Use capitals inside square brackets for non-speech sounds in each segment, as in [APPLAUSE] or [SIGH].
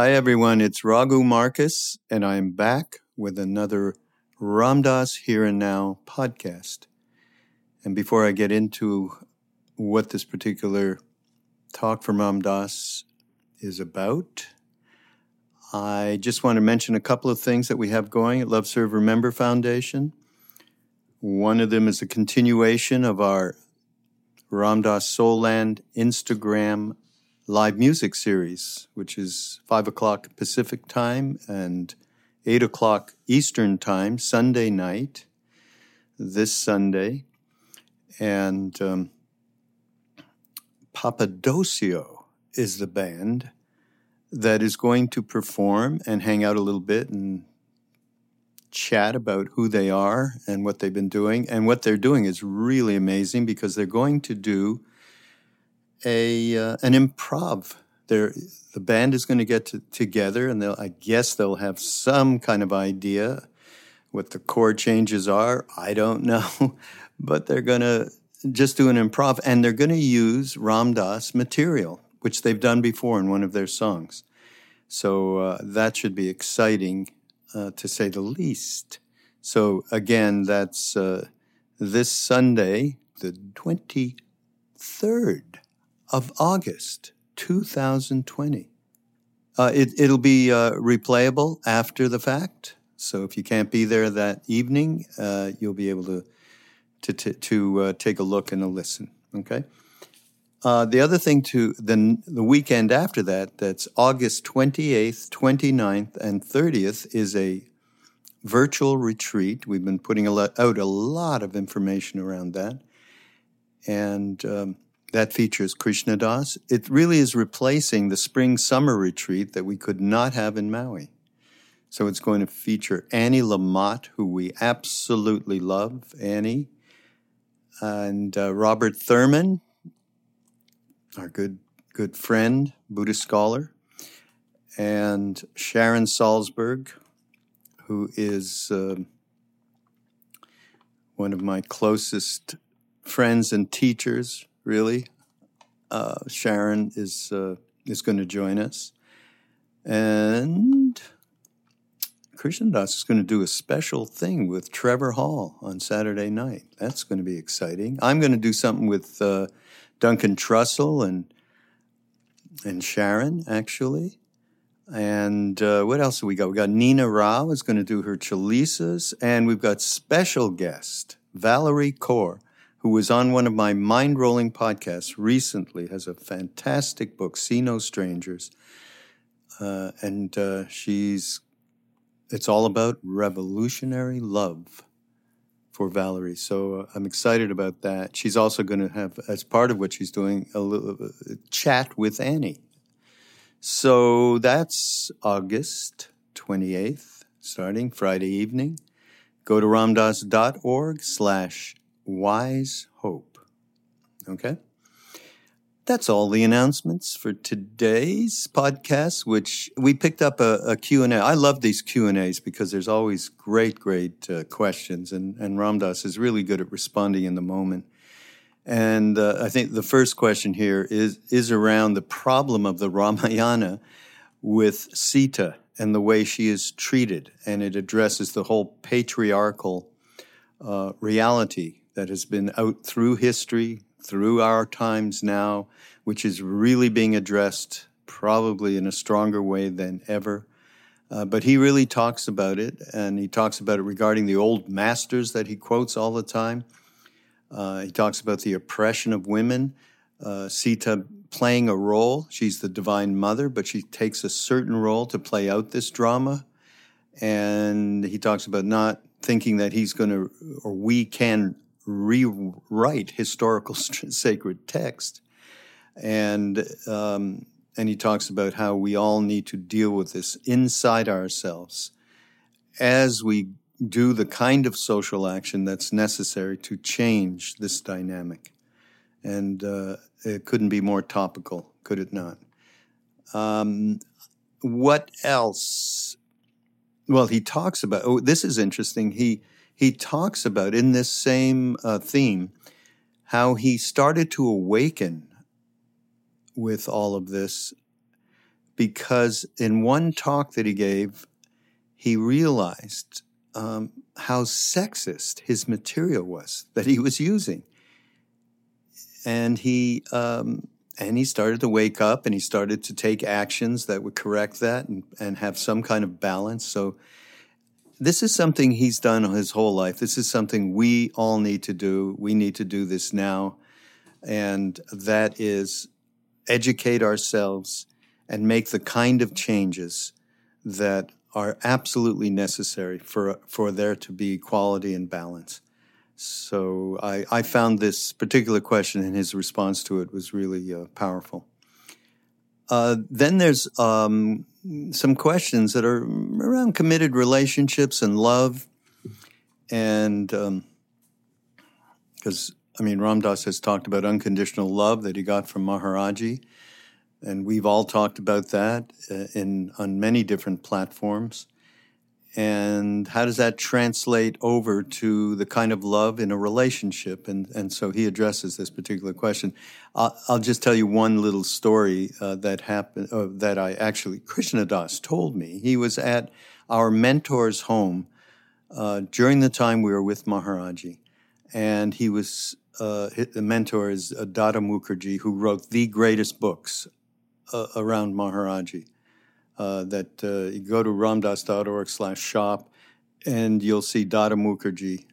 Hi, everyone. It's Raghu Markus, and I'm back with another Ram Dass Here and Now podcast. And before I get into what this particular talk from Ram Dass is about, I just want to mention a couple of things that we have going at Love Serve Remember Foundation. One of them is a continuation of our Ram Dass Soul Land Instagram live music series, which is 5 o'clock Pacific time and 8 o'clock Eastern time, Sunday night, this Sunday. And um, Papadosio is the band that is going to perform and hang out a little bit and chat about who they are and what they've been doing. And what they're doing is really amazing because they're going to do a uh, an improv. They're, the band is going to get together, and they'll, I guess they'll have some kind of idea what the chord changes are. I don't [LAUGHS] know, but they're going to just do an improv, and they're going to use Ram Dass material, which they've done before in one of their songs. So uh, that should be exciting, uh, to say the least. So again, that's uh, this Sunday, the twenty third of August 2020. Uh, it, it'll be uh, replayable after the fact. So if you can't be there that evening, uh, you'll be able to to to, to uh, take a look and a listen. Okay. Uh, the other thing to the the weekend after that, that's August 28th, 29th, and 30th, is a virtual retreat. We've been putting a lot, out a lot of information around that, and um, that features Krishna Das. It really is replacing the spring summer retreat that we could not have in Maui. So it's going to feature Annie Lamott, who we absolutely love, Annie, and uh, Robert Thurman, our good good friend, Buddhist scholar, and Sharon Salzberg, who is uh, one of my closest friends and teachers really. Uh, Sharon is uh, is going to join us, and Krishna Das is going to do a special thing with Trevor Hall on Saturday night. That's going to be exciting. I'm going to do something with uh, Duncan Trussell and and Sharon actually. And uh, what else have we got? We got Nina Rao is going to do her chalisas, and we've got special guest Valerie Kaur who was on one of my Mindrolling podcasts recently, has a fantastic book, See No Strangers. Uh, and uh, she's, it's all about revolutionary love for Valerie. So uh, I'm excited about that. She's also going to have, as part of what she's doing, a little uh, chat with Annie. So that's August 28th, starting Friday evening. Go to ramdass.org slash wise hope. Okay? That's all the announcements for today's podcast, which we picked up a, a Q&A. I love these Q&As because there's always great, great uh, questions, and, and Ram Dass is really good at responding in the moment. And uh, I think the first question here is, is around the problem of the Ramayana with Sita and the way she is treated. And it addresses the whole patriarchal uh, reality that has been out through history, through our times now, which is really being addressed probably in a stronger way than ever. Uh, but he really talks about it, and he talks about it regarding the old masters that he quotes all the time. Uh, he talks about the oppression of women, uh, Sita playing a role. She's the divine mother, but she takes a certain role to play out this drama. And he talks about not thinking that he's going to, or we can rewrite historical [LAUGHS] sacred text. And, um, and he talks about how we all need to deal with this inside ourselves as we do the kind of social action that's necessary to change this dynamic. And uh, it couldn't be more topical, could it not? Um, what else? Well, he talks about, oh, this is interesting. He, he talks about in this same uh, theme how he started to awaken with all of this because in one talk that he gave, he realized um, how sexist his material was that he was using, and he um, and he started to wake up and he started to take actions that would correct that and, and have some kind of balance. So this is something he's done his whole life. This is something we all need to do. We need to do this now. And that is educate ourselves and make the kind of changes that are absolutely necessary for, for there to be equality and balance. So I, I found this particular question and his response to it was really uh, powerful. Uh, then there's um, some questions that are around committed relationships and love. And because, um, I mean, Ram Dass has talked about unconditional love that he got from Maharaji. And we've all talked about that uh, in on many different platforms and how does that translate over to the kind of love in a relationship? And and so he addresses this particular question. I'll, I'll just tell you one little story uh, that happened uh, that I actually Krishna Das told me. He was at our mentor's home uh, during the time we were with Maharaji, and he was uh, the mentor is uh, Dada Mukherjee, who wrote the greatest books uh, around Maharaji uh, that uh, you go to ramdass.org slash shop and you'll see Dada Mukherjee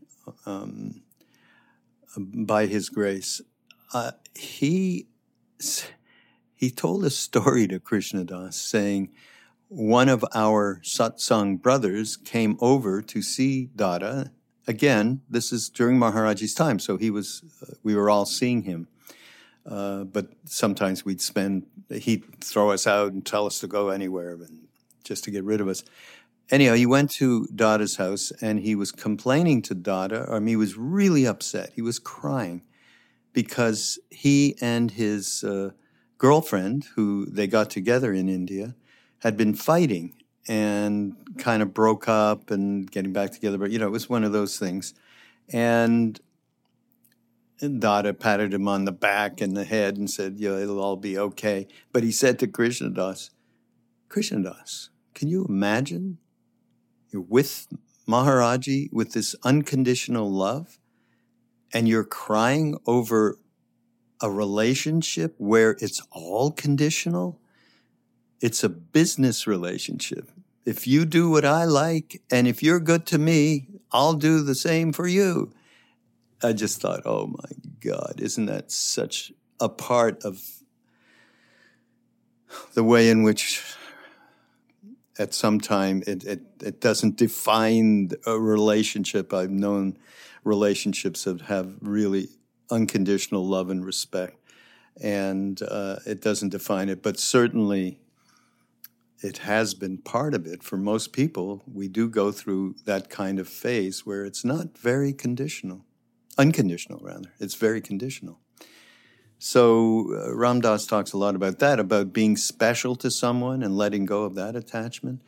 um, by his grace. Uh, he he told a story to Krishna Das saying one of our satsang brothers came over to see Dada. Again, this is during Maharaji's time, so he was uh, we were all seeing him. Uh, but sometimes we'd spend, he'd throw us out and tell us to go anywhere and just to get rid of us. Anyhow, he went to Dada's house and he was complaining to Dada, I mean, he was really upset. He was crying because he and his uh, girlfriend, who they got together in India, had been fighting and kind of broke up and getting back together. But, you know, it was one of those things. And Dada patted him on the back and the head and said, "Yeah, it'll all be okay." But he said to Krishna Das, "Krishnadas, can you imagine? You're with Maharaji with this unconditional love, and you're crying over a relationship where it's all conditional. It's a business relationship. If you do what I like, and if you're good to me, I'll do the same for you." I just thought, oh my God, isn't that such a part of the way in which at some time it, it, it doesn't define a relationship. I've known relationships that have really unconditional love and respect, and uh, it doesn't define it, but certainly it has been part of it for most people. We do go through that kind of phase where it's not very conditional unconditional rather. It's very conditional. So uh, Ram Dass talks a lot about that, about being special to someone and letting go of that attachment.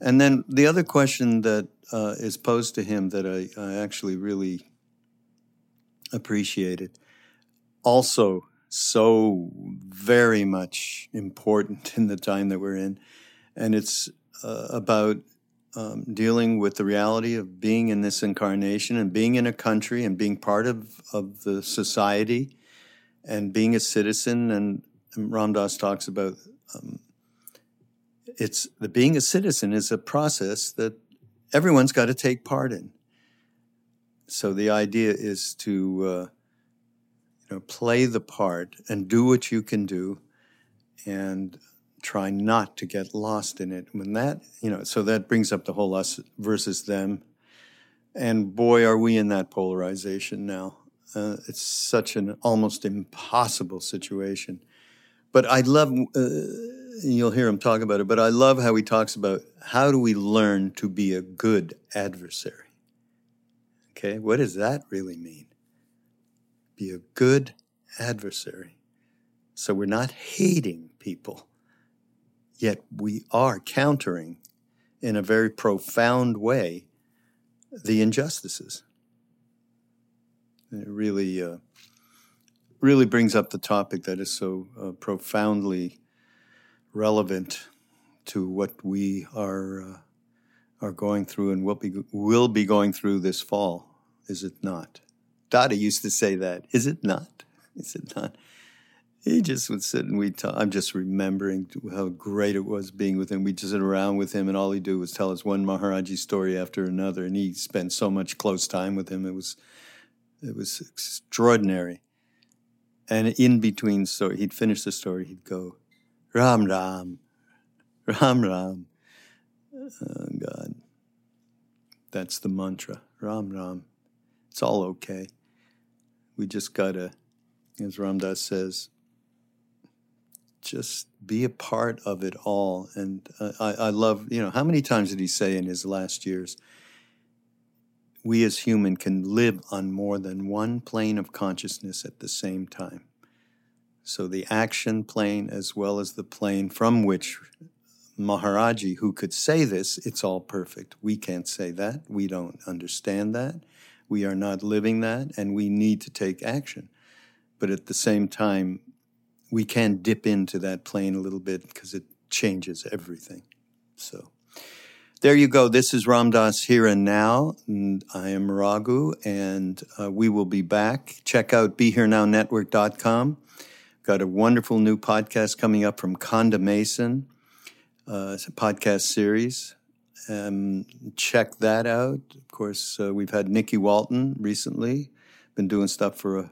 And then the other question that uh, is posed to him that I, I actually really appreciated, also so very much important [LAUGHS] in the time that we're in, and it's uh, about um, dealing with the reality of being in this incarnation and being in a country and being part of, of the society and being a citizen. And, and Ram Dass talks about um, it's the being a citizen is a process that everyone's got to take part in. So the idea is to uh, you know play the part and do what you can do, and try not to get lost in it. When that, you know, so that brings up the whole us versus them. And boy, are we in that polarization now. Uh, it's such an almost impossible situation. But I love, uh, you'll hear him talk about it, but I love how he talks about how do we learn to be a good adversary? Okay, what does that really mean? Be a good adversary. So we're not hating people Yet we are countering in a very profound way the injustices. It really, uh, really brings up the topic that is so uh, profoundly relevant to what we are uh, are going through and will be will be going through this fall. Is it not? Dada used to say that. Is it not? Is it not? He just would sit and we'd talk. I'm just remembering how great it was being with him. We'd just sit around with him, and all he'd do was tell us one Maharaji story after another. And he spent so much close time with him. It was, it was extraordinary. And in between story, he'd finish the story. He'd go, Ram Ram, Ram Ram. Oh God, that's the mantra. Ram Ram. It's all okay. We just gotta, as Ram Dass says, just be a part of it all. And uh, I, I love, you know, how many times did he say in his last years, we as human can live on more than one plane of consciousness at the same time. So the action plane as well as the plane from which Maharaji, who could say this, it's all perfect. We can't say that. We don't understand that. We are not living that, and we need to take action. But at the same time, we can dip into that plane a little bit because it changes everything. So there you go. This is Ram Dass here and now. And I am Raghu, and uh, we will be back. Check out BeHereNowNetwork.com. Got a wonderful new podcast coming up from Konda Mason. Uh, it's a podcast series. Um, check that out. Of course, uh, we've had Nikki Walton recently. Been doing stuff for a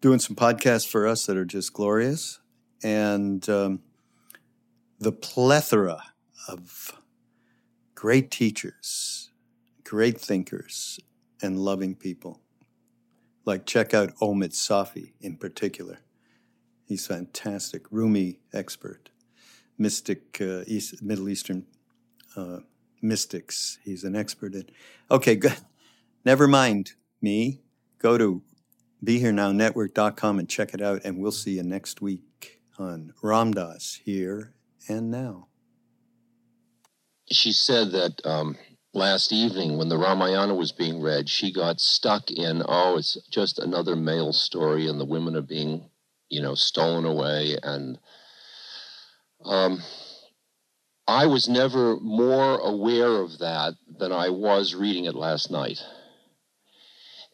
doing some podcasts for us that are just glorious. And um, the plethora of great teachers, great thinkers, and loving people. Like, check out Omid Safi in particular. He's fantastic, Rumi expert, mystic, uh, East, Middle Eastern uh, mystics. He's an expert in. Okay, good. Never mind me. Go to BeHereNowNetwork.com and check it out, and we'll see you next week on Ram Dass Here and Now. She said that um, last evening when the Ramayana was being read, she got stuck in, oh, it's just another male story, and the women are being, you know, stolen away. And um, I was never more aware of that than I was reading it last night.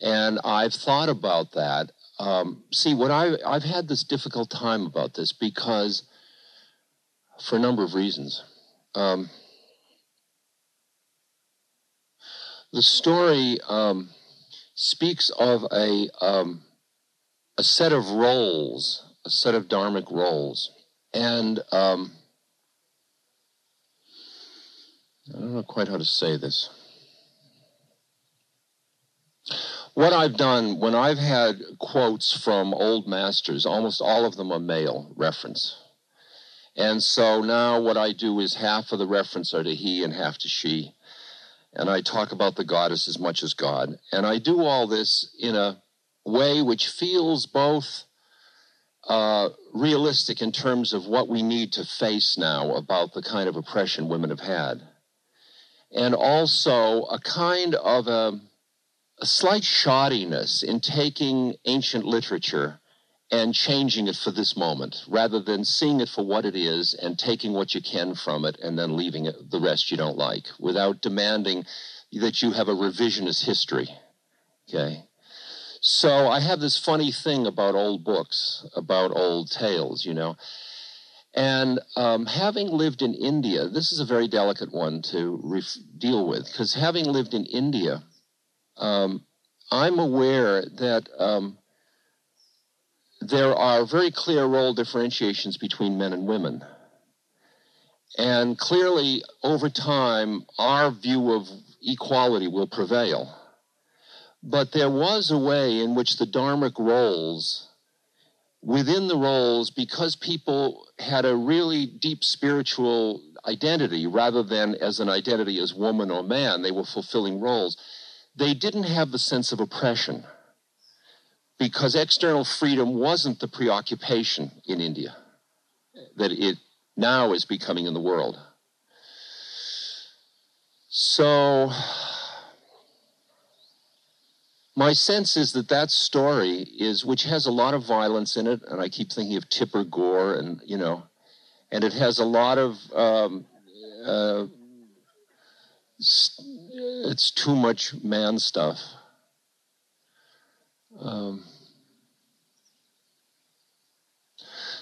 And I've thought about that. Um, see, what I I've had this difficult time about this because, for a number of reasons, um, the story um, speaks of a um, a set of roles, a set of dharmic roles, and um, I don't know quite how to say this what I've done when I've had quotes from old masters, almost all of them are male reference. And so now what I do is half of the reference are to he and half to she. And I talk about the goddess as much as God. And I do all this in a way which feels both uh, realistic in terms of what we need to face now about the kind of oppression women have had, and also a kind of a a slight shoddiness in taking ancient literature and changing it for this moment rather than seeing it for what it is and taking what you can from it and then leaving it, the rest you don't like without demanding that you have a revisionist history. Okay. So I have this funny thing about old books, about old tales, you know. And um, having lived in India, this is a very delicate one to ref- deal with because having lived in India, um, I'm aware that um, there are very clear role differentiations between men and women. And clearly, over time, our view of equality will prevail. But there was a way in which the Dharmic roles, within the roles, because people had a really deep spiritual identity rather than as an identity as woman or man, they were fulfilling roles they didn't have the sense of oppression because external freedom wasn't the preoccupation in India that it now is becoming in the world. So, my sense is that that story is, which has a lot of violence in it, and I keep thinking of Tipper Gore, and you know, and it has a lot of um, uh, it's too much man stuff. Um,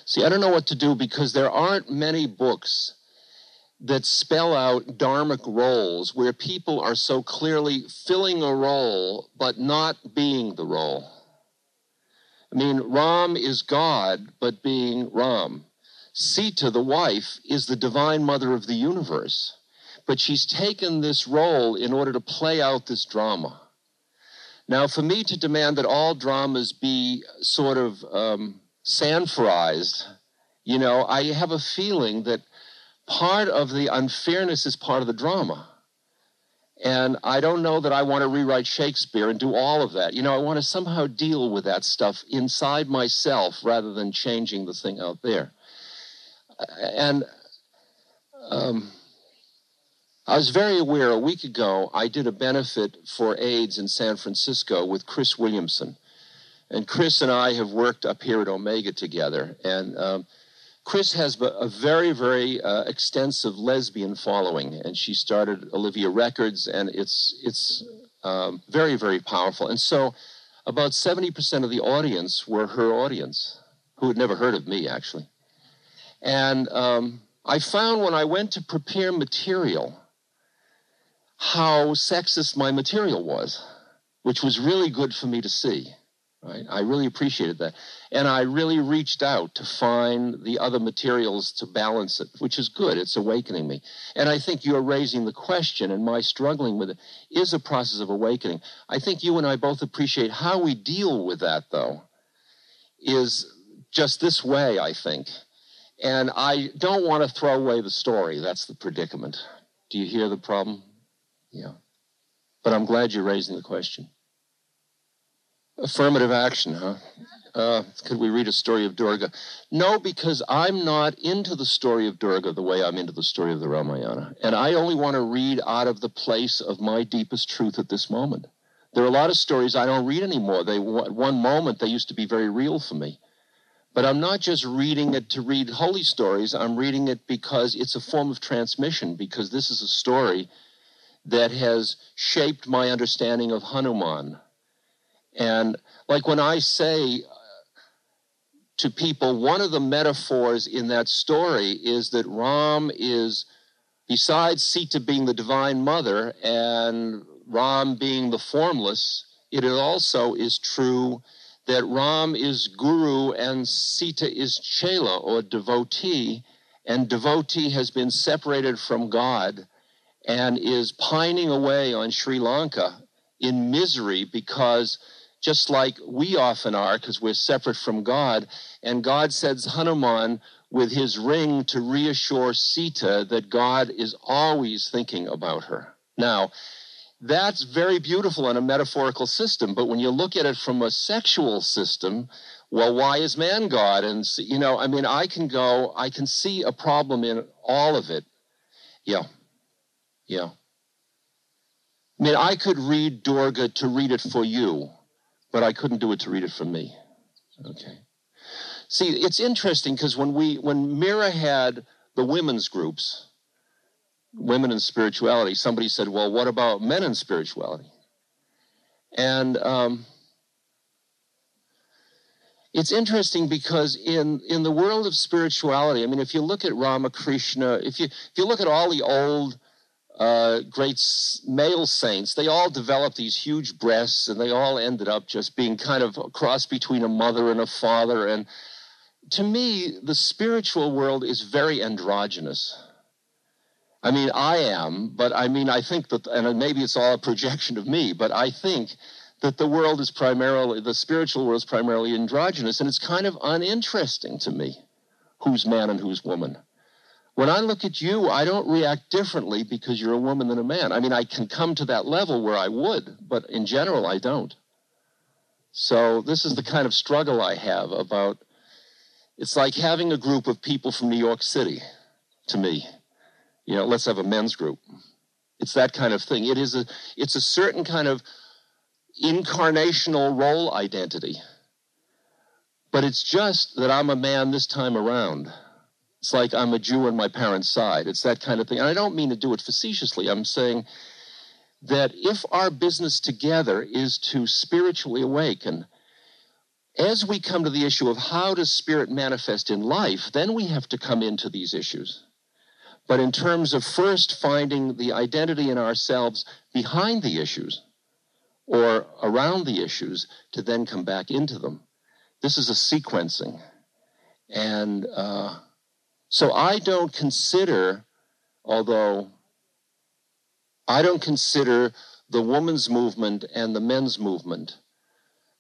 see, I don't know what to do because there aren't many books that spell out dharmic roles where people are so clearly filling a role but not being the role. I mean, Ram is God, but being Ram. Sita, the wife, is the divine mother of the universe, but she's taken this role in order to play out this drama. Now, for me to demand that all dramas be sort of um, sanforized, you know, I have a feeling that part of the unfairness is part of the drama. And I don't know that I want to rewrite Shakespeare and do all of that. You know, I want to somehow deal with that stuff inside myself rather than changing the thing out there. And um, I was very aware a week ago, I did a benefit for AIDS in San Francisco with Cris Williamson. And Cris and I have worked up here at Omega together. And um, Cris has a very, very uh, extensive lesbian following, and she started Olivia Records, and it's it's um, very, very powerful. And so, about seventy percent of the audience were her audience, who had never heard of me actually. And um, I found when I went to prepare material how sexist my material was, which was really good for me to see. Right? I really appreciated that. And I really reached out to find the other materials to balance it, which is good. It's awakening me. And I think you're raising the question, and my struggling with it is a process of awakening. I think you and I both appreciate how we deal with that, though, is just this way, I think. And I don't want to throw away the story. That's the predicament. Do you hear the problem? Yeah. But I'm glad you're raising the question. Affirmative action, huh? Uh, could we read a story of Durga? No, because I'm not into the story of Durga the way I'm into the story of the Ramayana. And I only want to read out of the place of my deepest truth at this moment. There are a lot of stories I don't read anymore. They, at one moment, they used to be very real for me. But I'm not just reading it to read holy stories. I'm reading it because it's a form of transmission, because this is a story that has shaped my understanding of Hanuman, and like when I say uh, to people, one of the metaphors in that story is that Ram is, besides Sita being the divine mother and Ram being the formless, it also is true that Ram is guru and Sita is chela or devotee, and devotee has been separated from God and is pining away on Sri Lanka in misery because just like we often are, because we're separate from God. And God sends Hanuman with his ring to reassure Sita that God is always thinking about her. Now, that's very beautiful in a metaphorical system, but when you look at it from a sexual system, well, why is man God? And, you know, I mean, I can go, I can see a problem in all of it. Yeah. Yeah. I mean, I could read Durga to read it for you but I couldn't do it to read it for me. Okay. See, it's interesting because when we when Mira had the women's groups, women in spirituality, somebody said, "Well, what about men in spirituality?" And um, it's interesting because in in the world of spirituality, I mean, if you look at Ramakrishna, if you if you look at all the old uh, great male saints, they all developed these huge breasts and they all ended up just being kind of a cross between a mother and a father. And to me, the spiritual world is very androgynous. I mean, I am, but I mean, I think that, and maybe it's all a projection of me, but I think that the world is primarily, the spiritual world is primarily androgynous, and it's kind of uninteresting to me who's man and who's woman. When I look at you, I don't react differently because you're a woman than a man. I mean, I can come to that level where I would, but in general, I don't. So this is the kind of struggle I have about it's like having a group of people from New York City to me. You know, let's have a men's group. It's that kind of thing. It is a it's a certain kind of incarnational role identity. But it's just that I'm a man this time around. It's like I'm a Jew on my parents' side. It's that kind of thing. And I don't mean to do it facetiously. I'm saying that if our business together is to spiritually awaken, as we come to the issue of how does spirit manifest in life, then we have to come into these issues. But in terms of first finding the identity in ourselves behind the issues or around the issues to then come back into them, this is a sequencing. And uh, so I don't consider, although I don't consider the woman's movement and the men's movement.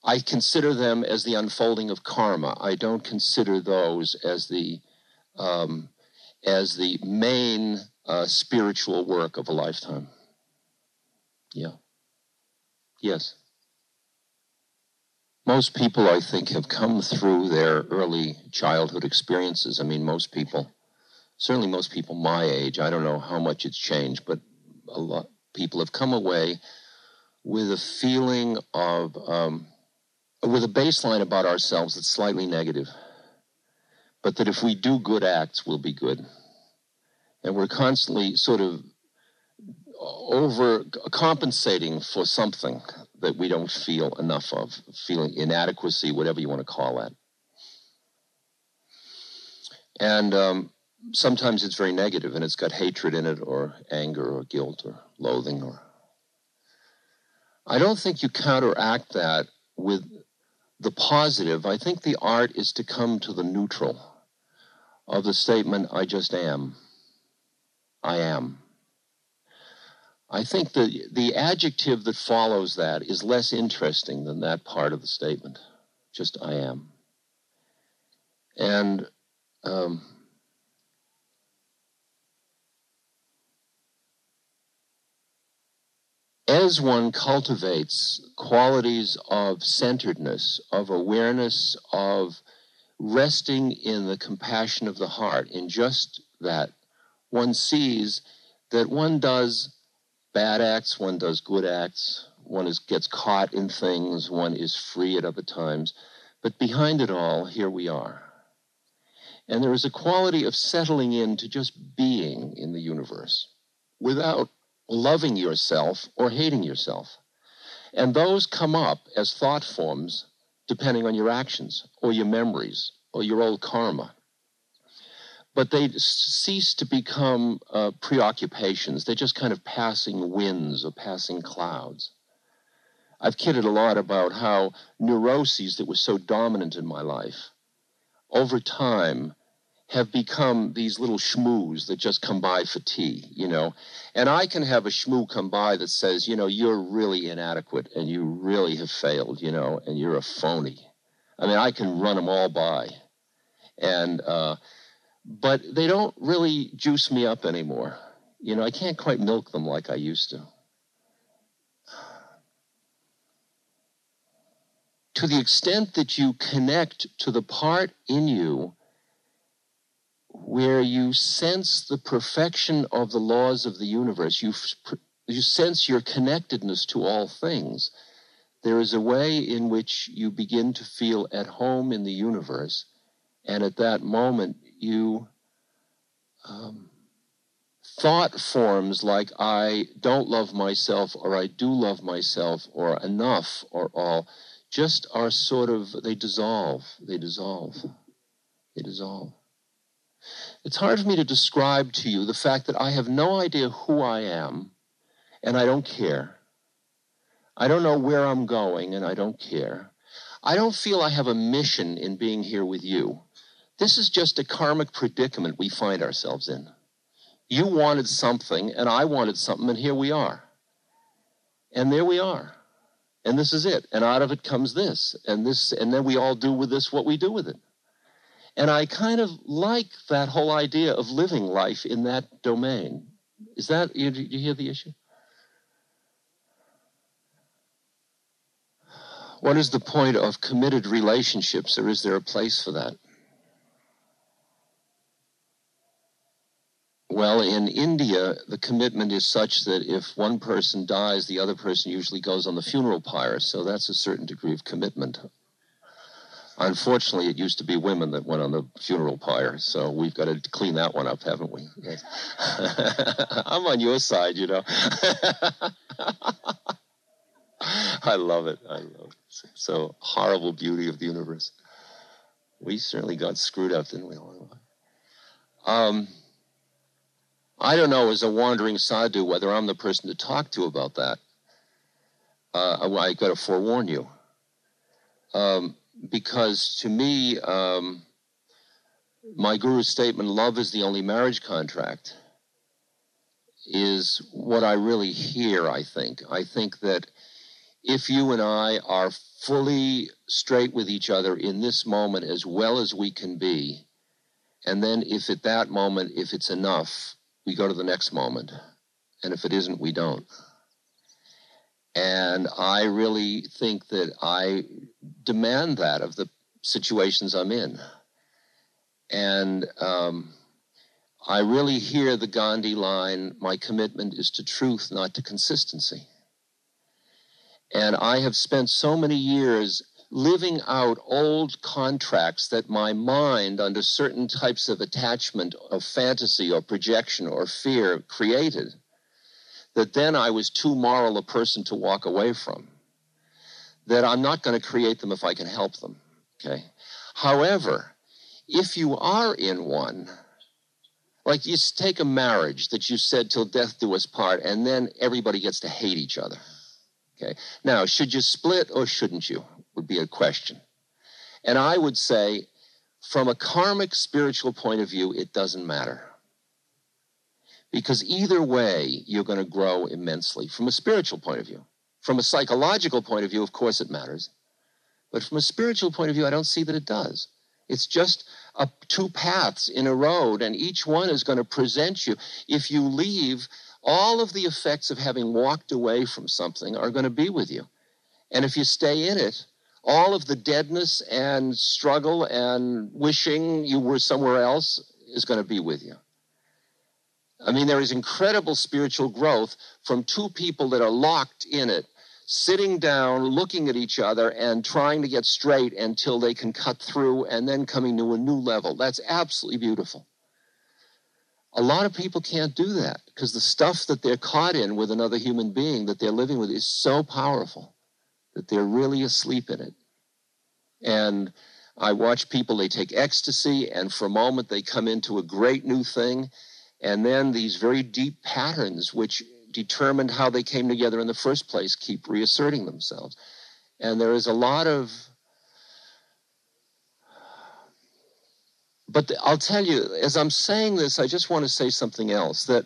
I consider them as the unfolding of karma. I don't consider those as the um, as the main uh, spiritual work of a lifetime. Yeah. Yes. Most people, I think, have come through their early childhood experiences. I mean, most people, certainly most people my age, I don't know how much it's changed, but a lot people have come away with a feeling of um, with a baseline about ourselves that's slightly negative but that if we do good acts we'll be good and we're constantly sort of over compensating for something that we don't feel enough of feeling inadequacy whatever you want to call that and um, sometimes it's very negative and it's got hatred in it or anger or guilt or loathing or I don't think you counteract that with the positive. I think the art is to come to the neutral of the statement I just am. I am. I think the the adjective that follows that is less interesting than that part of the statement. Just I am. And um, as one cultivates qualities of centeredness, of awareness, of resting in the compassion of the heart, in just that, one sees that one does bad acts, one does good acts, one is, gets caught in things, one is free at other times. But behind it all, here we are. And there is a quality of settling into just being in the universe without loving yourself or hating yourself. And those come up as thought forms depending on your actions or your memories or your old karma. But they cease to become uh, preoccupations. They're just kind of passing winds or passing clouds. I've kidded a lot about how neuroses that were so dominant in my life, over time, have become these little schmoos that just come by for tea, you know. And I can have a schmoo come by that says, you know, you're really inadequate and you really have failed, you know, and you're a phony. I mean, I can run them all by. And, uh, but they don't really juice me up anymore. You know, I can't quite milk them like I used to. To the extent that you connect to the part in you where you sense the perfection of the laws of the universe, you, you sense your connectedness to all things, there is a way in which you begin to feel at home in the universe. And at that moment, you um, thought forms like I don't love myself, or I do love myself, or enough, or all, just are sort of, they dissolve. They dissolve. They dissolve. It's hard for me to describe to you the fact that I have no idea who I am and I don't care. I don't know where I'm going and I don't care. I don't feel I have a mission in being here with you. This is just a karmic predicament we find ourselves in. You wanted something and I wanted something and here we are. And there we are. And this is it. And out of it comes this. And this and then we all do with this what we do with it. And I kind of like that whole idea of living life in that domain. Is that, you, you hear the issue? What is the point of committed relationships, or is there a place for that? Well, in India, the commitment is such that if one person dies, the other person usually goes on the funeral pyre. So that's a certain degree of commitment. Unfortunately, it used to be women that went on the funeral pyre, so we've got to clean that one up, haven't we? Yes. [LAUGHS] I'm on your side, you know. [LAUGHS] I love it. I love it. So horrible beauty of the universe. We certainly got screwed up, didn't we? Um, I don't know, as a wandering sadhu, whether I'm the person to talk to about that. Uh, I got to forewarn you. Um, because to me, um, my guru's statement, love is the only marriage contract, is what I really hear, I think. I think that if you and I are fully straight with each other in this moment as well as we can be, and then if at that moment, if it's enough, we go to the next moment. And if it isn't, we don't. And I really think that I demand that of the situations I'm in. And um, I really hear the Gandhi line my commitment is to truth, not to consistency. And I have spent so many years living out old contracts that my mind, under certain types of attachment of fantasy or projection or fear, created, that then I was too moral a person to walk away from. That I'm not going to create them if I can help them. Okay. However, if you are in one, like you take a marriage that you said till death do us part, and then everybody gets to hate each other. Okay. Now, should you split or shouldn't you? Would be a question. And I would say, from a karmic spiritual point of view, it doesn't matter. Because either way, you're going to grow immensely from a spiritual point of view. From a psychological point of view, of course, it matters. But from a spiritual point of view, I don't see that it does. It's just a, two paths in a road, and each one is going to present you. If you leave, all of the effects of having walked away from something are going to be with you. And if you stay in it, all of the deadness and struggle and wishing you were somewhere else is going to be with you. I mean, there is incredible spiritual growth from two people that are locked in it, sitting down, looking at each other, and trying to get straight until they can cut through and then coming to a new level. That's absolutely beautiful. A lot of people can't do that because the stuff that they're caught in with another human being that they're living with is so powerful that they're really asleep in it. And I watch people, they take ecstasy, and for a moment they come into a great new thing. And then these very deep patterns, which determined how they came together in the first place, keep reasserting themselves. And there is a lot of But I'll tell you, as I'm saying this, I just want to say something else that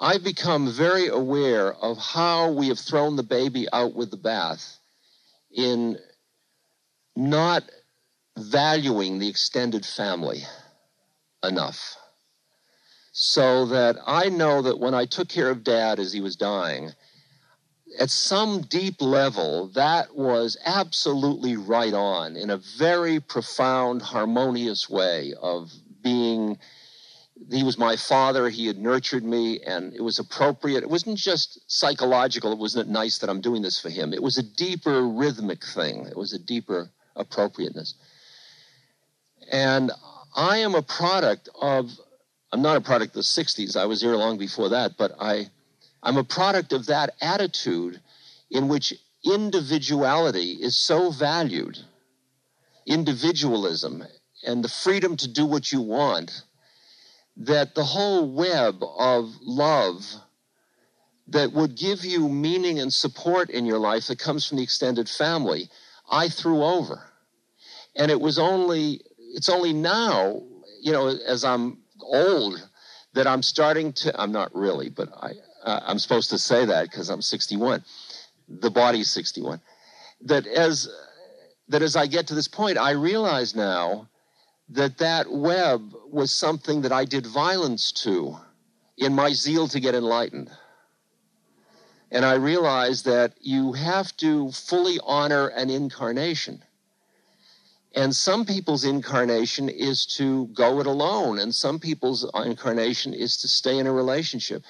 I've become very aware of how we have thrown the baby out with the bath in not valuing the extended family enough. So that I know that when I took care of dad as he was dying, at some deep level, that was absolutely right on in a very profound, harmonious way of being. He was my father. He had nurtured me, and it was appropriate. It wasn't just psychological. It wasn't nice that I'm doing this for him. It was a deeper rhythmic thing. It was a deeper appropriateness. And I am a product of, I'm not a product of the 60s. I was here long before that, but I I'm a product of that attitude in which individuality is so valued, individualism and the freedom to do what you want, that the whole web of love that would give you meaning and support in your life that comes from the extended family, I threw over. And it was only, it's only now, you know, as I'm old, that I'm starting to, I'm not really, but I, uh, I'm supposed to say that because I'm 61. The body's 61. That as that as I get to this point, I realize now that that web was something that I did violence to in my zeal to get enlightened. And I realize that you have to fully honor an incarnation. And some people's incarnation is to go it alone, and some people's incarnation is to stay in a relationship.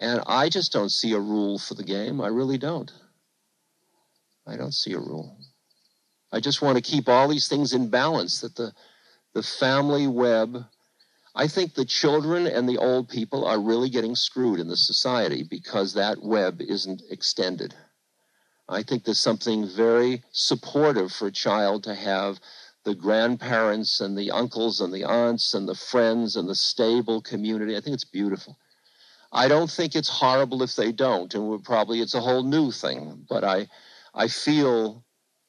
And I just don't see a rule for the game. I really don't. I don't see a rule. I just want to keep all these things in balance, that the, the family web, I think the children and the old people are really getting screwed in the society because that web isn't extended. I think there's something very supportive for a child to have the grandparents and the uncles and the aunts and the friends and the stable community. I think it's beautiful. I don't think it's horrible if they don't, and probably it's a whole new thing. But I, I feel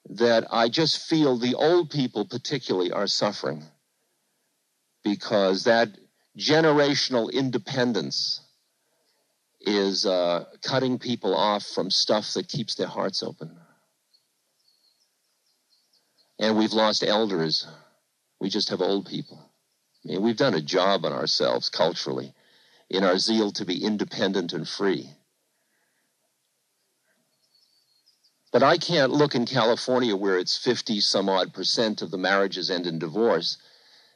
that I just feel the old people particularly are suffering because that generational independence is uh, cutting people off from stuff that keeps their hearts open. And we've lost elders. We just have old people. I mean, we've done a job on ourselves culturally in our zeal to be independent and free. But I can't look in California where it's 50 some odd percent of the marriages end in divorce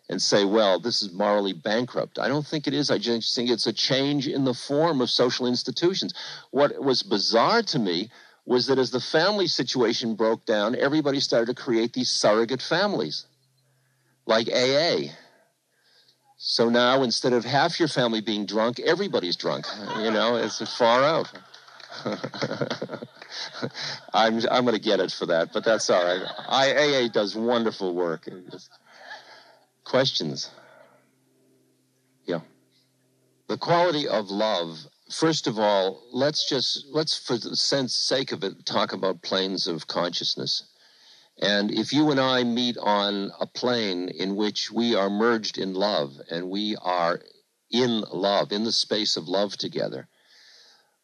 and say, well, this is morally bankrupt. I don't think it is. I just think it's a change in the form of social institutions. What was bizarre to me was that as the family situation broke down, everybody started to create these surrogate families like AA so now instead of half your family being drunk, everybody's drunk. You know, it's far out. [LAUGHS] I'm I'm going to get it for that, but that's all right. IAA does wonderful work. Questions? Yeah. The quality of love. First of all, let's just let's for the sense sake of it talk about planes of consciousness. And if you and I meet on a plane in which we are merged in love and we are in love, in the space of love together,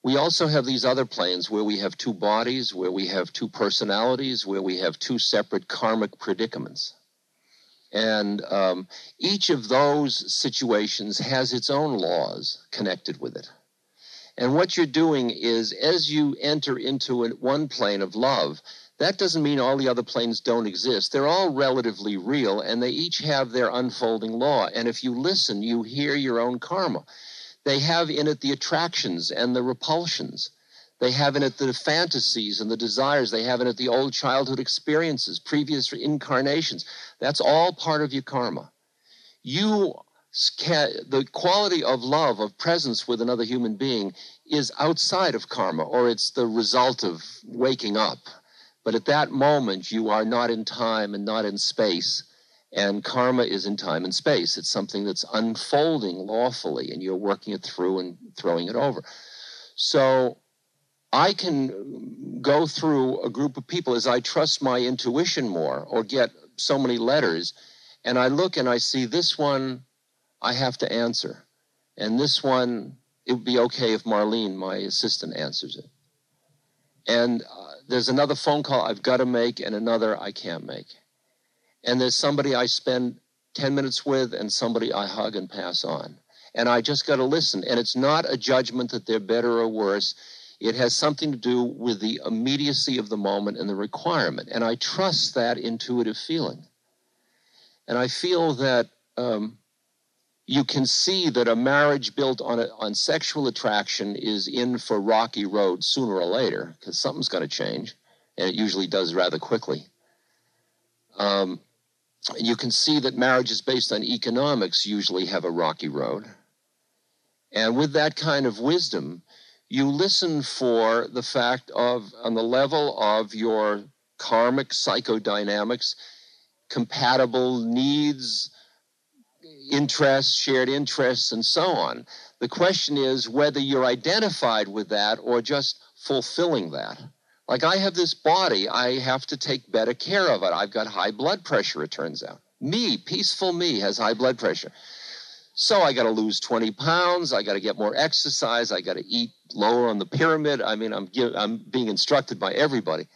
we also have these other planes where we have two bodies, where we have two personalities, where we have two separate karmic predicaments. And um, each of those situations has its own laws connected with it. And what you're doing is, as you enter into one plane of love, that doesn't mean all the other planes don't exist. They're all relatively real and they each have their unfolding law. And if you listen, you hear your own karma. They have in it the attractions and the repulsions. They have in it the fantasies and the desires. They have in it the old childhood experiences, previous incarnations. That's all part of your karma. You can, the quality of love, of presence with another human being, is outside of karma, or it's the result of waking up. But at that moment, you are not in time and not in space. And karma is in time and space. It's something that's unfolding lawfully, and you're working it through and throwing it over. So I can go through a group of people as I trust my intuition more or get so many letters, and I look and I see this one I have to answer. And this one, it would be okay if Marlene, my assistant, answers it. And uh, there's another phone call I've got to make and another I can't make. And there's somebody I spend 10 minutes with and somebody I hug and pass on. And I just got to listen. And it's not a judgment that they're better or worse. It has something to do with the immediacy of the moment and the requirement. And I trust that intuitive feeling. And I feel that um, you can see that a marriage built on a, on sexual attraction is in for rocky road sooner or later because something's going to change, and it usually does rather quickly. Um, you can see that marriages based on economics usually have a rocky road. And with that kind of wisdom, you listen for the fact of, on the level of your karmic psychodynamics, compatible needs, interests, shared interests, and so on. The question is whether you're identified with that or just fulfilling that. Like I have this body, I have to take better care of it. I've got high blood pressure, it turns out. Me, peaceful me, has high blood pressure. So I got to lose 20 pounds. I got to get more exercise. I got to eat lower on the pyramid. I mean, I'm, I'm being instructed by everybody.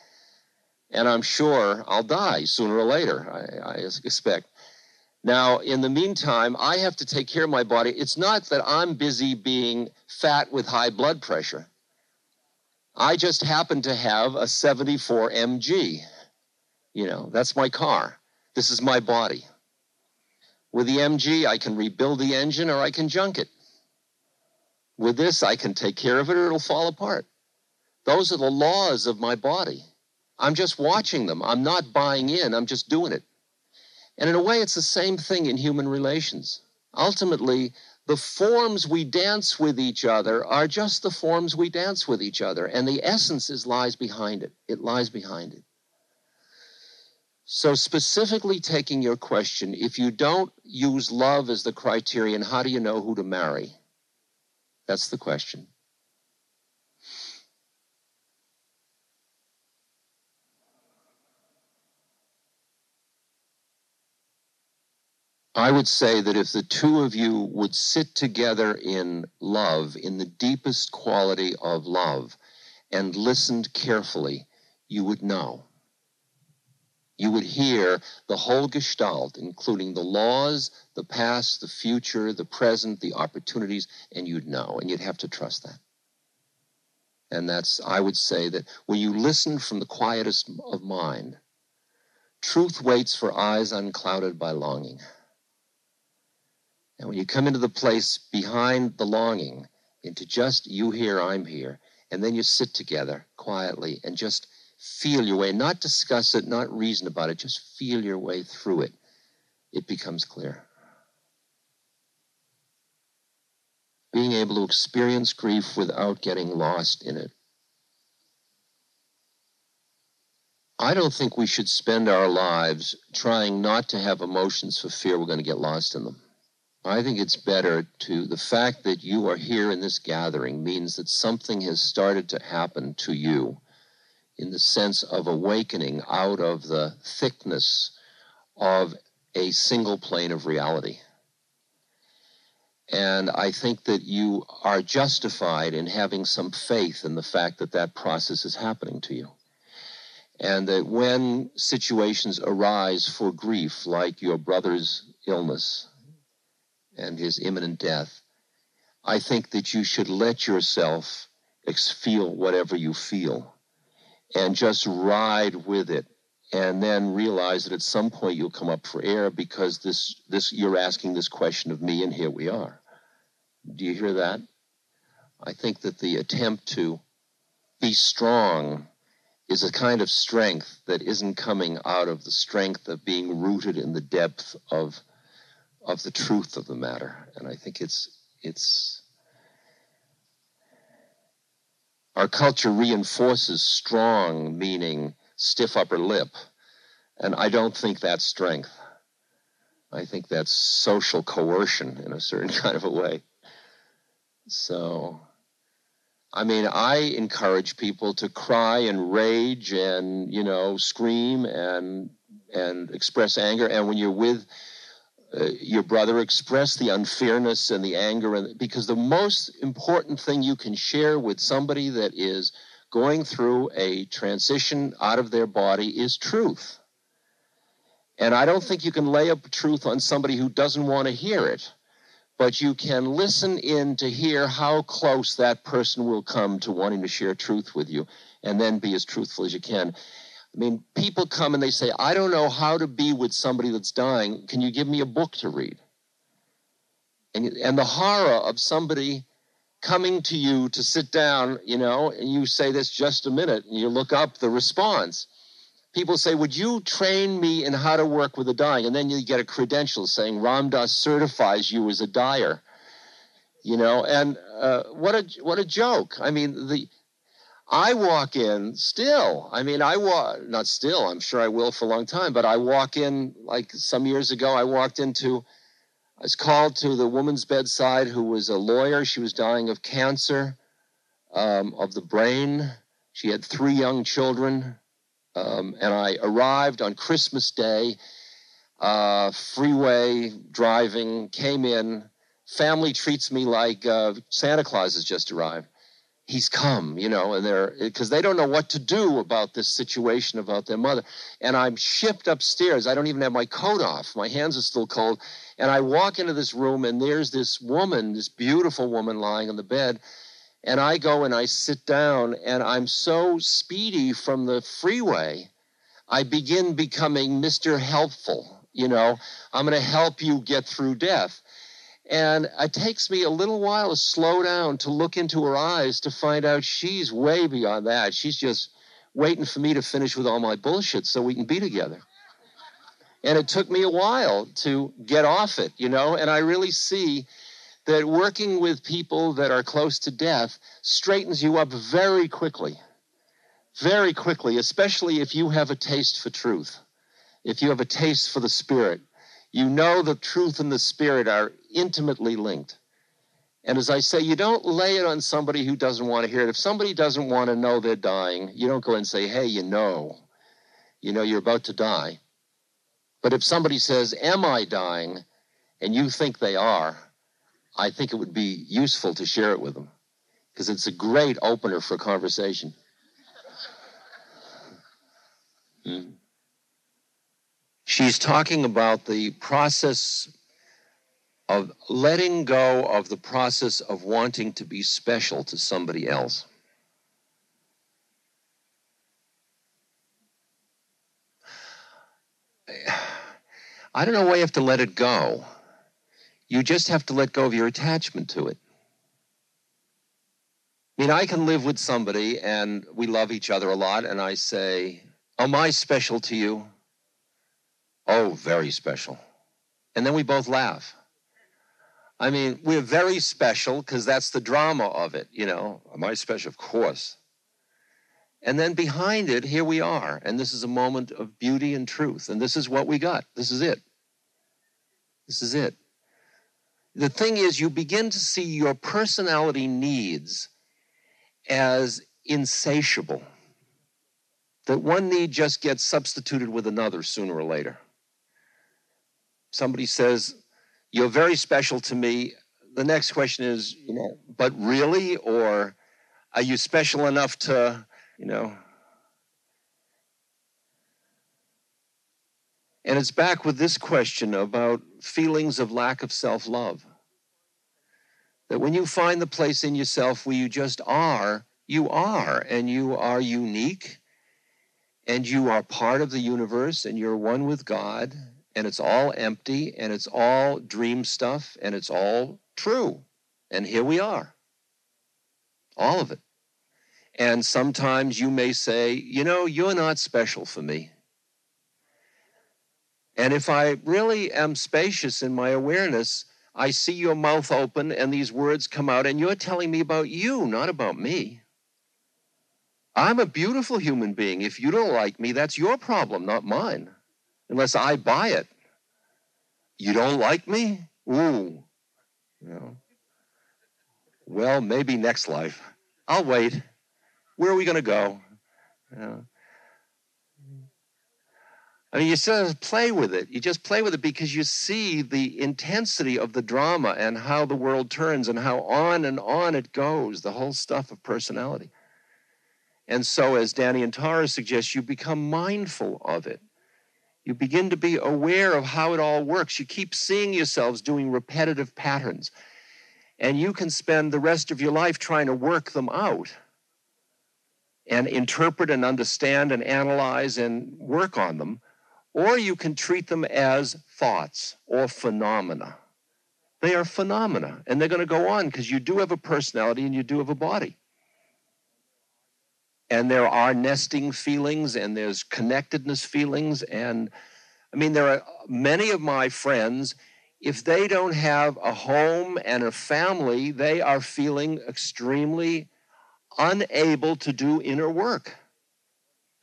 And I'm sure I'll die sooner or later, I, I expect. Now, in the meantime, I have to take care of my body. It's not that I'm busy being fat with high blood pressure. I just happen to have a 74 MG. You know, that's my car. This is my body. With the MG, I can rebuild the engine or I can junk it. With this, I can take care of it or it'll fall apart. Those are the laws of my body. I'm just watching them. I'm not buying in, I'm just doing it. And in a way, it's the same thing in human relations. Ultimately, the forms we dance with each other are just the forms we dance with each other, and the essence is lies behind it. It lies behind it. So, specifically taking your question, if you don't use love as the criterion, how do you know who to marry? That's the question. I would say that if the two of you would sit together in love, in the deepest quality of love, and listened carefully, you would know you would hear the whole gestalt, including the laws, the past, the future, the present, the opportunities, and you'd know, and you'd have to trust that. And that's, I would say that when you listen from the quietest of mind, truth waits for eyes unclouded by longing. And when you come into the place behind the longing, into just you here, I'm here, and then you sit together quietly and just feel your way, not discuss it, not reason about it, just feel your way through it. It becomes clear. Being able to experience grief without getting lost in it. I don't think we should spend our lives trying not to have emotions for fear we're going to get lost in them. I think it's better to, the fact that you are here in this gathering means that something has started to happen to you in the sense of awakening out of the thickness of a single plane of reality. And I think that you are justified in having some faith in the fact that that process is happening to you. And that when situations arise for grief, like your brother's illness and his imminent death, I think that you should let yourself feel whatever you feel and just ride with it and then realize that at some point you'll come up for air because this this you're asking this question of me and here we are. Do you hear that? I think that the attempt to be strong is a kind of strength that isn't coming out of the strength of being rooted in the depth of of the truth of the matter. And i think it's it's Our culture reinforces strong meaning stiff upper lip. And I don't think that's strength. I think that's social coercion in a certain [LAUGHS] kind of a way. So, I mean, I encourage people to cry and rage and, you know, scream and and express anger. And when you're with uh, your brother express the unfairness and the anger and because the most important thing you can share with somebody that is going through a transition out of their body is truth. And i don't think you can lay up truth on somebody who doesn't want to hear it but you can listen in to hear how close that person will come to wanting to share truth with you and then be as truthful as you can I mean, people come and they say, I don't know how to be with somebody that's dying. Can you give me a book to read? And, and the horror of somebody coming to you to sit down, you know, and you say this just a minute, and you look up the response. People say, Would you train me in how to work with the dying? And then you get a credential saying Ram Dass certifies you as a dyer. You know, and uh, what a what a joke! I mean, the I walk in still. I mean, I walk, not still, I'm sure I will for a long time, but I walk in like some years ago, I walked into, I was called to the woman's bedside who was a lawyer. She was dying of cancer um, of the brain. She had three young children. Um, and I arrived on Christmas Day, uh, freeway driving, came in. Family treats me like uh, Santa Claus has just arrived he's come, you know, and they're because they don't know what to do about this situation about their mother. And I'm shipped upstairs. I don't even have my coat off. My hands are still cold. And I walk into this room, and there's this woman, this beautiful woman lying on the bed. And I go and I sit down, and I'm so speedy from the freeway, I begin becoming Mr. Helpful. You know, I'm going to help you get through death. And it takes me a little while to slow down to look into her eyes to find out she's way beyond that. She's just waiting for me to finish with all my bullshit so we can be together. And it took me a while to get off it, you know, and I really see that working with people that are close to death straightens you up very quickly. Very quickly, especially if you have a taste for truth, if you have a taste for the spirit. You know the truth and the spirit are intimately linked. And as I say, you don't lay it on somebody who doesn't want to hear it. If somebody doesn't want to know they're dying, you don't go and say, hey, you know, you know, you're about to die. But if somebody says, Am I dying? and you think they are, I think it would be useful to share it with them because it's a great opener for conversation. Hmm. She's talking about the process of letting go of the process of wanting to be special to somebody else. I don't know why you have to let it go. You just have to let go of your attachment to it. I mean, I can live with somebody and we love each other a lot, and I say, Am I special to you? Oh, very special. And then we both laugh. I mean, we're very special because that's the drama of it, you know. Am I special? Of course. And then behind it, here we are. And this is a moment of beauty and truth. And this is what we got. This is it. This is it. The thing is, you begin to see your personality needs as insatiable, that one need just gets substituted with another sooner or later. Somebody says, You're very special to me. The next question is, you know, but really? Or are you special enough to you know. And it's back with this question about feelings of lack of self love. That when you find the place in yourself where you just are, you are, and you are unique, and you are part of the universe, and you're one with God, and it's all empty, and it's all dream stuff, and it's all true. And here we are. All of it. And sometimes you may say, you know, you're not special for me. And if I really am spacious in my awareness, I see your mouth open and these words come out, and you're telling me about you, not about me. I'm a beautiful human being. If you don't like me, that's your problem, not mine, unless I buy it. You don't like me? Ooh. You know. Well, maybe next life. I'll wait. Where are we going to go? You know? I mean, you just play with it. You just play with it because you see the intensity of the drama and how the world turns and how on and on it goes, the whole stuff of personality. And so, as Danny and Tara suggest, you become mindful of it. You begin to be aware of how it all works. You keep seeing yourselves doing repetitive patterns. And you can spend the rest of your life trying to work them out and interpret and understand and analyze and work on them, or you can treat them as thoughts or phenomena. They are phenomena, and they're going to go on because you do have a personality and you do have a body. And there are nesting feelings and there's connectedness feelings. And I mean, there are many of my friends, if they don't have a home and a family, they are feeling extremely unable to do inner work.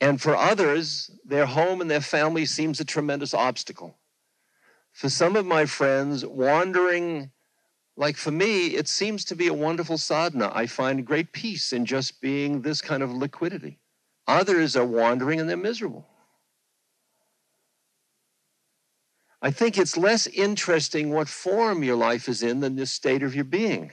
And for others, their home and their family seems a tremendous obstacle. For some of my friends, wandering, like for me, it seems to be a wonderful sadhana. I find great peace in just being this kind of liquidity. Others are wandering and they're miserable. I think it's less interesting what form your life is in than the state of your being.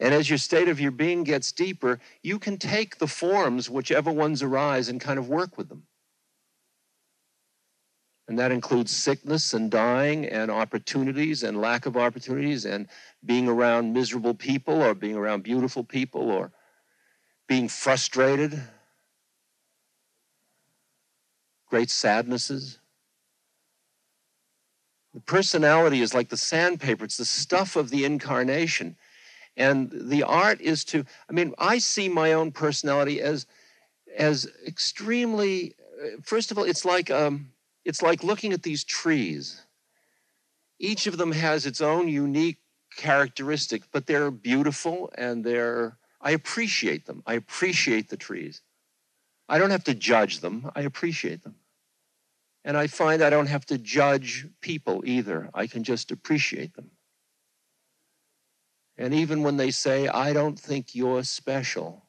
And as your state of your being gets deeper, you can take the forms, whichever ones arise, and kind of work with them. And that includes sickness and dying and opportunities and lack of opportunities and being around miserable people or being around beautiful people or being frustrated, great sadnesses. The personality is like the sandpaper, it's the stuff of the incarnation. And the art is to, I mean, I see my own personality as, as extremely. First of all, it's like um, it's like looking at these trees. Each of them has its own unique characteristic, but they're beautiful and they're. I appreciate them. I appreciate the trees. I don't have to judge them. I appreciate them. And I find I don't have to judge people either. I can just appreciate them. And even when they say, I don't think you're special,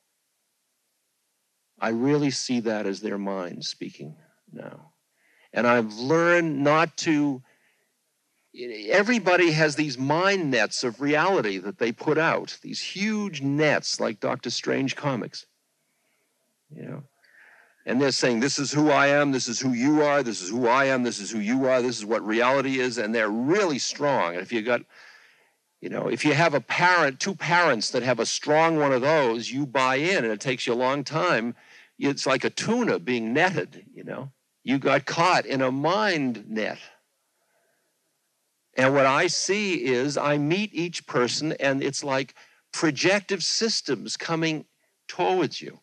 I really see that as their mind speaking now. And I've learned not to, everybody has these mind nets of reality that they put out, these huge nets like Doctor Strange comics. You know? And they're saying, This is who I am, this is who you are, this is who I am, this is who you are, this is what reality is. And they're really strong. And if you got you know, if you have a parent, two parents that have a strong one of those, you buy in and it takes you a long time. It's like a tuna being netted, you know. You got caught in a mind net. And what I see is I meet each person and it's like projective systems coming towards you.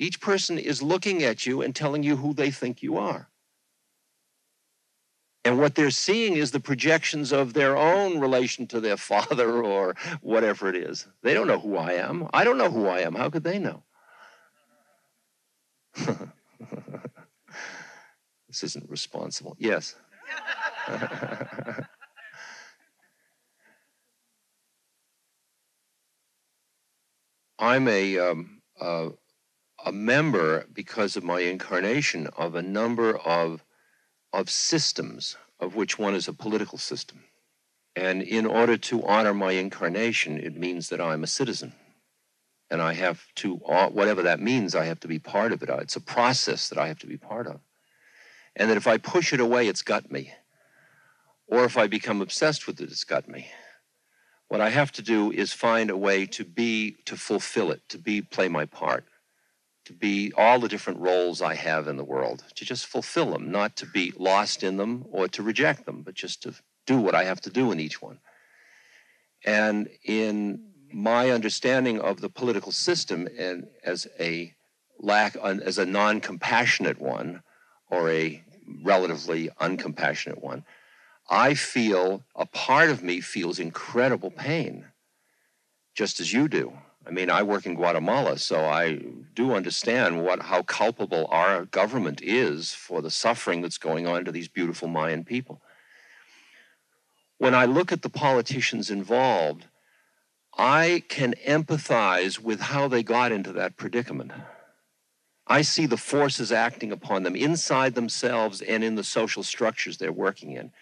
Each person is looking at you and telling you who they think you are. And what they're seeing is the projections of their own relation to their [LAUGHS] father or whatever it is. They don't know who I am. I don't know who I am. How could they know? [LAUGHS] this isn't responsible. Yes. [LAUGHS] I'm a, um, uh, a member because of my incarnation of a number of of systems, of which one is a political system. And in order to honor my incarnation, it means that I'm a citizen. And I have to, uh, whatever that means, I have to be part of it. It's a process that I have to be part of. And that if I push it away, it's got me. Or if I become obsessed with it, it's got me. What I have to do is find a way to be, to fulfill it, to be, play my part to be all the different roles I have in the world, to just fulfill them, not to be lost in them or to reject them, but just to do what I have to do in each one. And in my understanding of the political system and as a lack as a non-compassionate one or a relatively uncompassionate one, I feel a part of me feels incredible pain, just as you do. I mean, I work in Guatemala, so I do understand what how culpable our government is for the suffering that's going on to these beautiful Mayan people. When I look at the politicians involved, I can empathize with how they got into that predicament. I see the forces acting upon them inside themselves and in the social structures they're working in.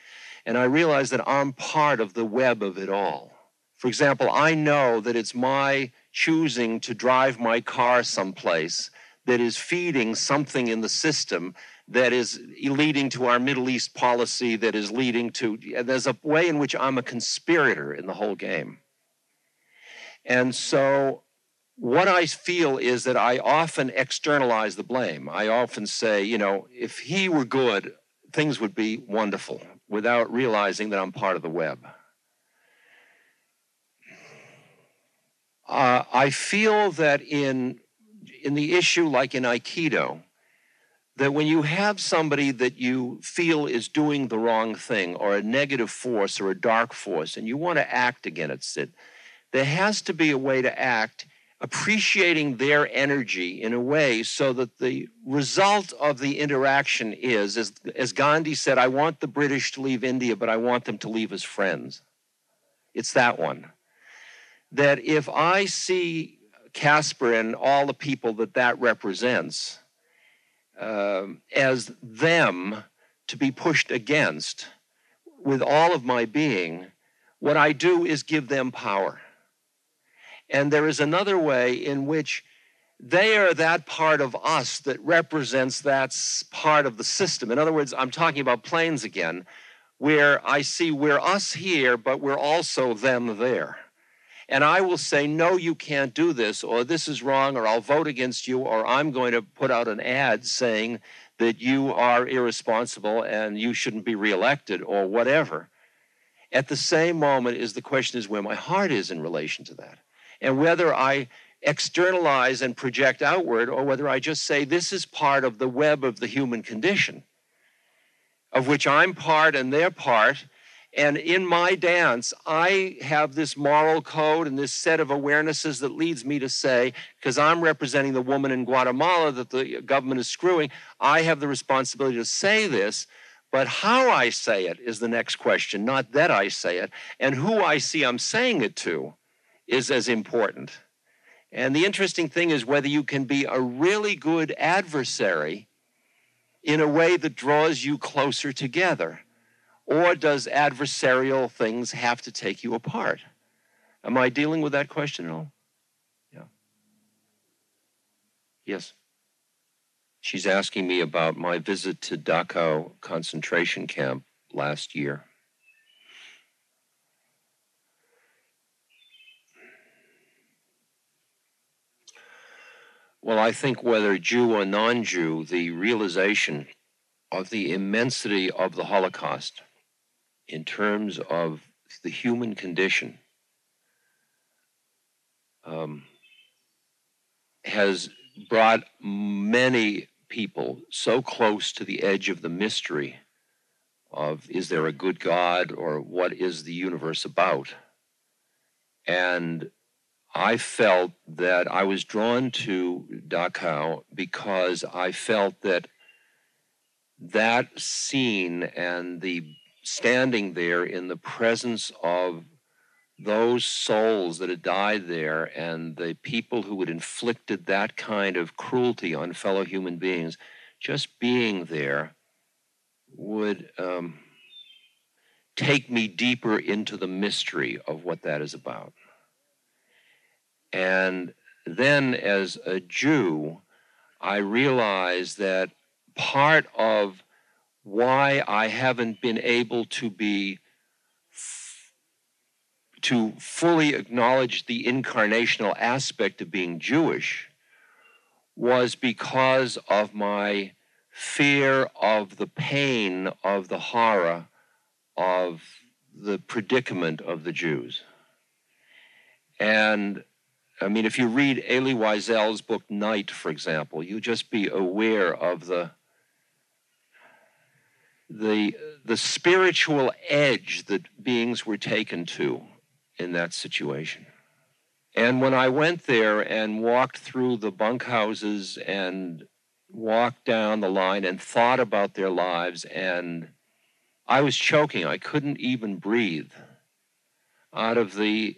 And I realize that I'm part of the web of it all. For example, I know that it's my choosing to drive my car someplace that is feeding something in the system that is leading to our Middle East policy, that is leading to, there's a way in which I'm a conspirator in the whole game. And so, what I feel is that I often externalize the blame. I often say, you know, if he were good, things would be wonderful without realizing that I'm part of the web. Uh, I feel that in in the issue like in Aikido, that when you have somebody that you feel is doing the wrong thing or a negative force or a dark force and you want to act against it, there has to be a way to act appreciating their energy in a way so that the result of the interaction is, as, as Gandhi said, I want the British to leave India, but I want them to leave as friends. It's that one that if I see Caspar and all the people that that represents uh, as them to be pushed against with all of my being, what I do is give them power. And there is another way in which they are that part of us that represents that part of the system. In other words, I'm talking about planes again, where I see we're us here, but we're also them there and I will say, no, you can't do this, or this is wrong, or I'll vote against you, or I'm going to put out an ad saying that you are irresponsible and you shouldn't be reelected, or whatever. At the same moment, is the question is where my heart is in relation to that, and whether I externalize and project outward, or whether I just say this is part of the web of the human condition, of which I'm part and they're part. And in my dance, I have this moral code and this set of awarenesses that leads me to say, because I'm representing the woman in Guatemala that the government is screwing, I have the responsibility to say this. But how I say it is the next question, not that I say it. And who I see I'm saying it to is as important. And the interesting thing is whether you can be a really good adversary in a way that draws you closer together, or does adversarial things have to take you apart? Am I dealing with that question at all? Yeah. Yes. She's asking me about my visit to Dachau concentration camp last year. Well, I think whether Jew or non Jew, the realization of the immensity of the Holocaust in terms of the human condition um, has brought many people so close to the edge of the mystery of is there a good God or what is the universe about? And I felt that I was drawn to Dachau because I felt that that scene and the standing there in the presence of those souls that had died there and the people who had inflicted that kind of cruelty on fellow human beings, just being there would um, take me deeper into the mystery of what that is about. And then as a Jew, I realized that part of why I haven't been able to be to fully acknowledge the incarnational aspect of being Jewish was because of my fear of the pain of the horror of the predicament of the Jews. And I mean, if you read Elie Wiesel's book Night, for example, you just be aware of the the the spiritual edge that beings were taken to in that situation. And when I went there and walked through the bunkhouses and walked down the line and thought about their lives, and I was choking. I couldn't even breathe out of the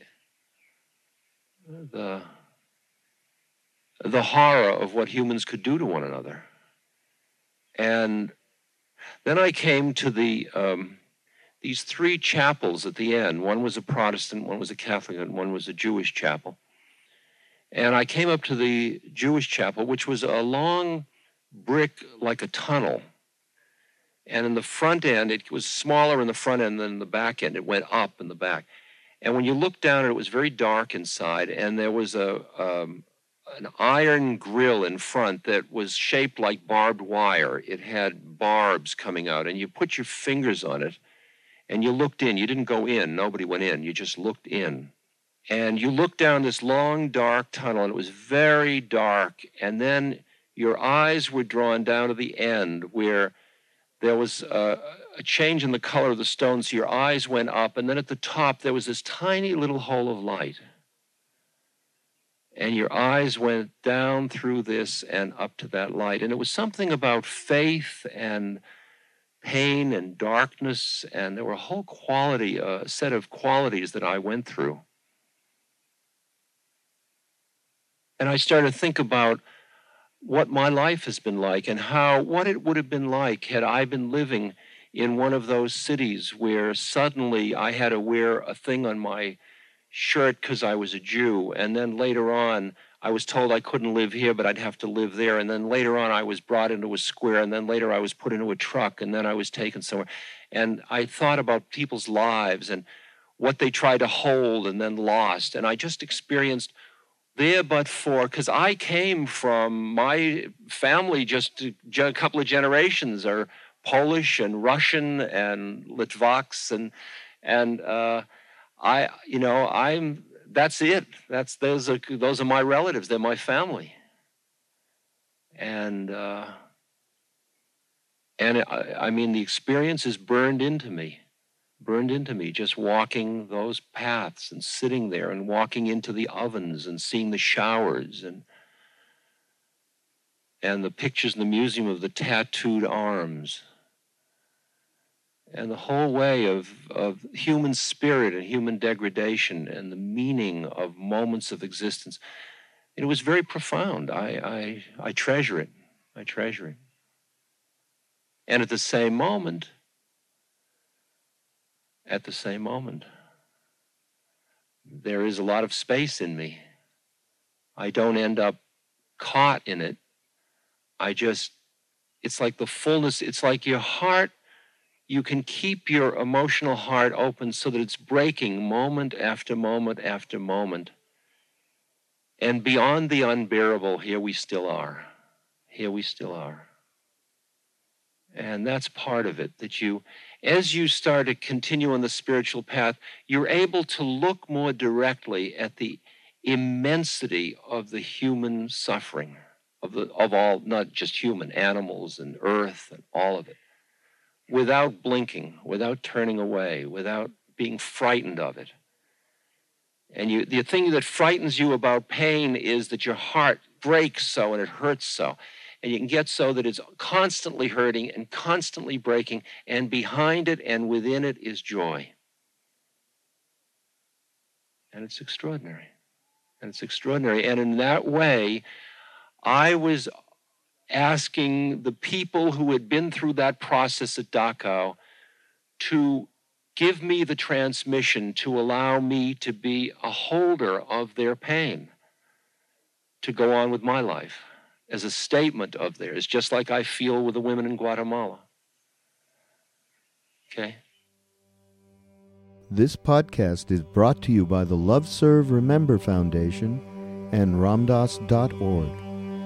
the the horror of what humans could do to one another. And then I came to the um, these three chapels at the end. One was a Protestant, one was a Catholic, and one was a Jewish chapel. And I came up to the Jewish chapel, which was a long brick like a tunnel. And in the front end, it was smaller in the front end than in the back end. It went up in the back. And when you looked down, it was very dark inside, and there was a um, an iron grill in front that was shaped like barbed wire. It had barbs coming out, and you put your fingers on it, and you looked in. You didn't go in. Nobody went in. You just looked in. And you looked down this long, dark tunnel, and it was very dark. And then your eyes were drawn down to the end where there was a, a change in the color of the stone, so your eyes went up, and then at the top there was this tiny little hole of light. And your eyes went down through this and up to that light. And it was something about faith and pain and darkness, and there were a whole quality, a set of qualities that I went through. And I started to think about what my life has been like and how what it would have been like had I been living in one of those cities where suddenly I had to wear a thing on my shirt because I was a Jew. And then later on, I was told I couldn't live here, but I'd have to live there. And then later on, I was brought into a square. And then later, I was put into a truck. And then I was taken somewhere. And I thought about people's lives and what they tried to hold and then lost. And I just experienced there but for because I came from my family just a couple of generations are Polish and Russian and Litvaks and and uh, I you know I'm that's it. That's those are those are my relatives. They're my family. And uh, and I, I mean, the experience is burned into me, burned into me. Just walking those paths and sitting there and walking into the ovens and seeing the showers and and the pictures in the museum of the tattooed arms and the whole way of, of human spirit and human degradation and the meaning of moments of existence. It was very profound. I, I, I treasure it. I treasure it. And at the same moment, at the same moment, there is a lot of space in me. I don't end up caught in it. I just, it's like the fullness, it's like your heart you can keep your emotional heart open so that it's breaking moment after moment after moment. And beyond the unbearable, here we still are. Here we still are. And that's part of it, that you, as you start to continue on the spiritual path, you're able to look more directly at the immensity of the human suffering, of, the, of all, not just human, animals and earth and all of it without blinking, without turning away, without being frightened of it. And you, the thing that frightens you about pain is that your heart breaks so and it hurts so. And you can get so that it's constantly hurting and constantly breaking, and behind it and within it is joy. And it's extraordinary. And it's extraordinary. And in that way, I was asking the people who had been through that process at Dachau to give me the transmission to allow me to be a holder of their pain, to go on with my life as a statement of theirs, just like I feel with the women in Guatemala. Okay? This podcast is brought to you by the Love Serve Remember Foundation and ramdass.org.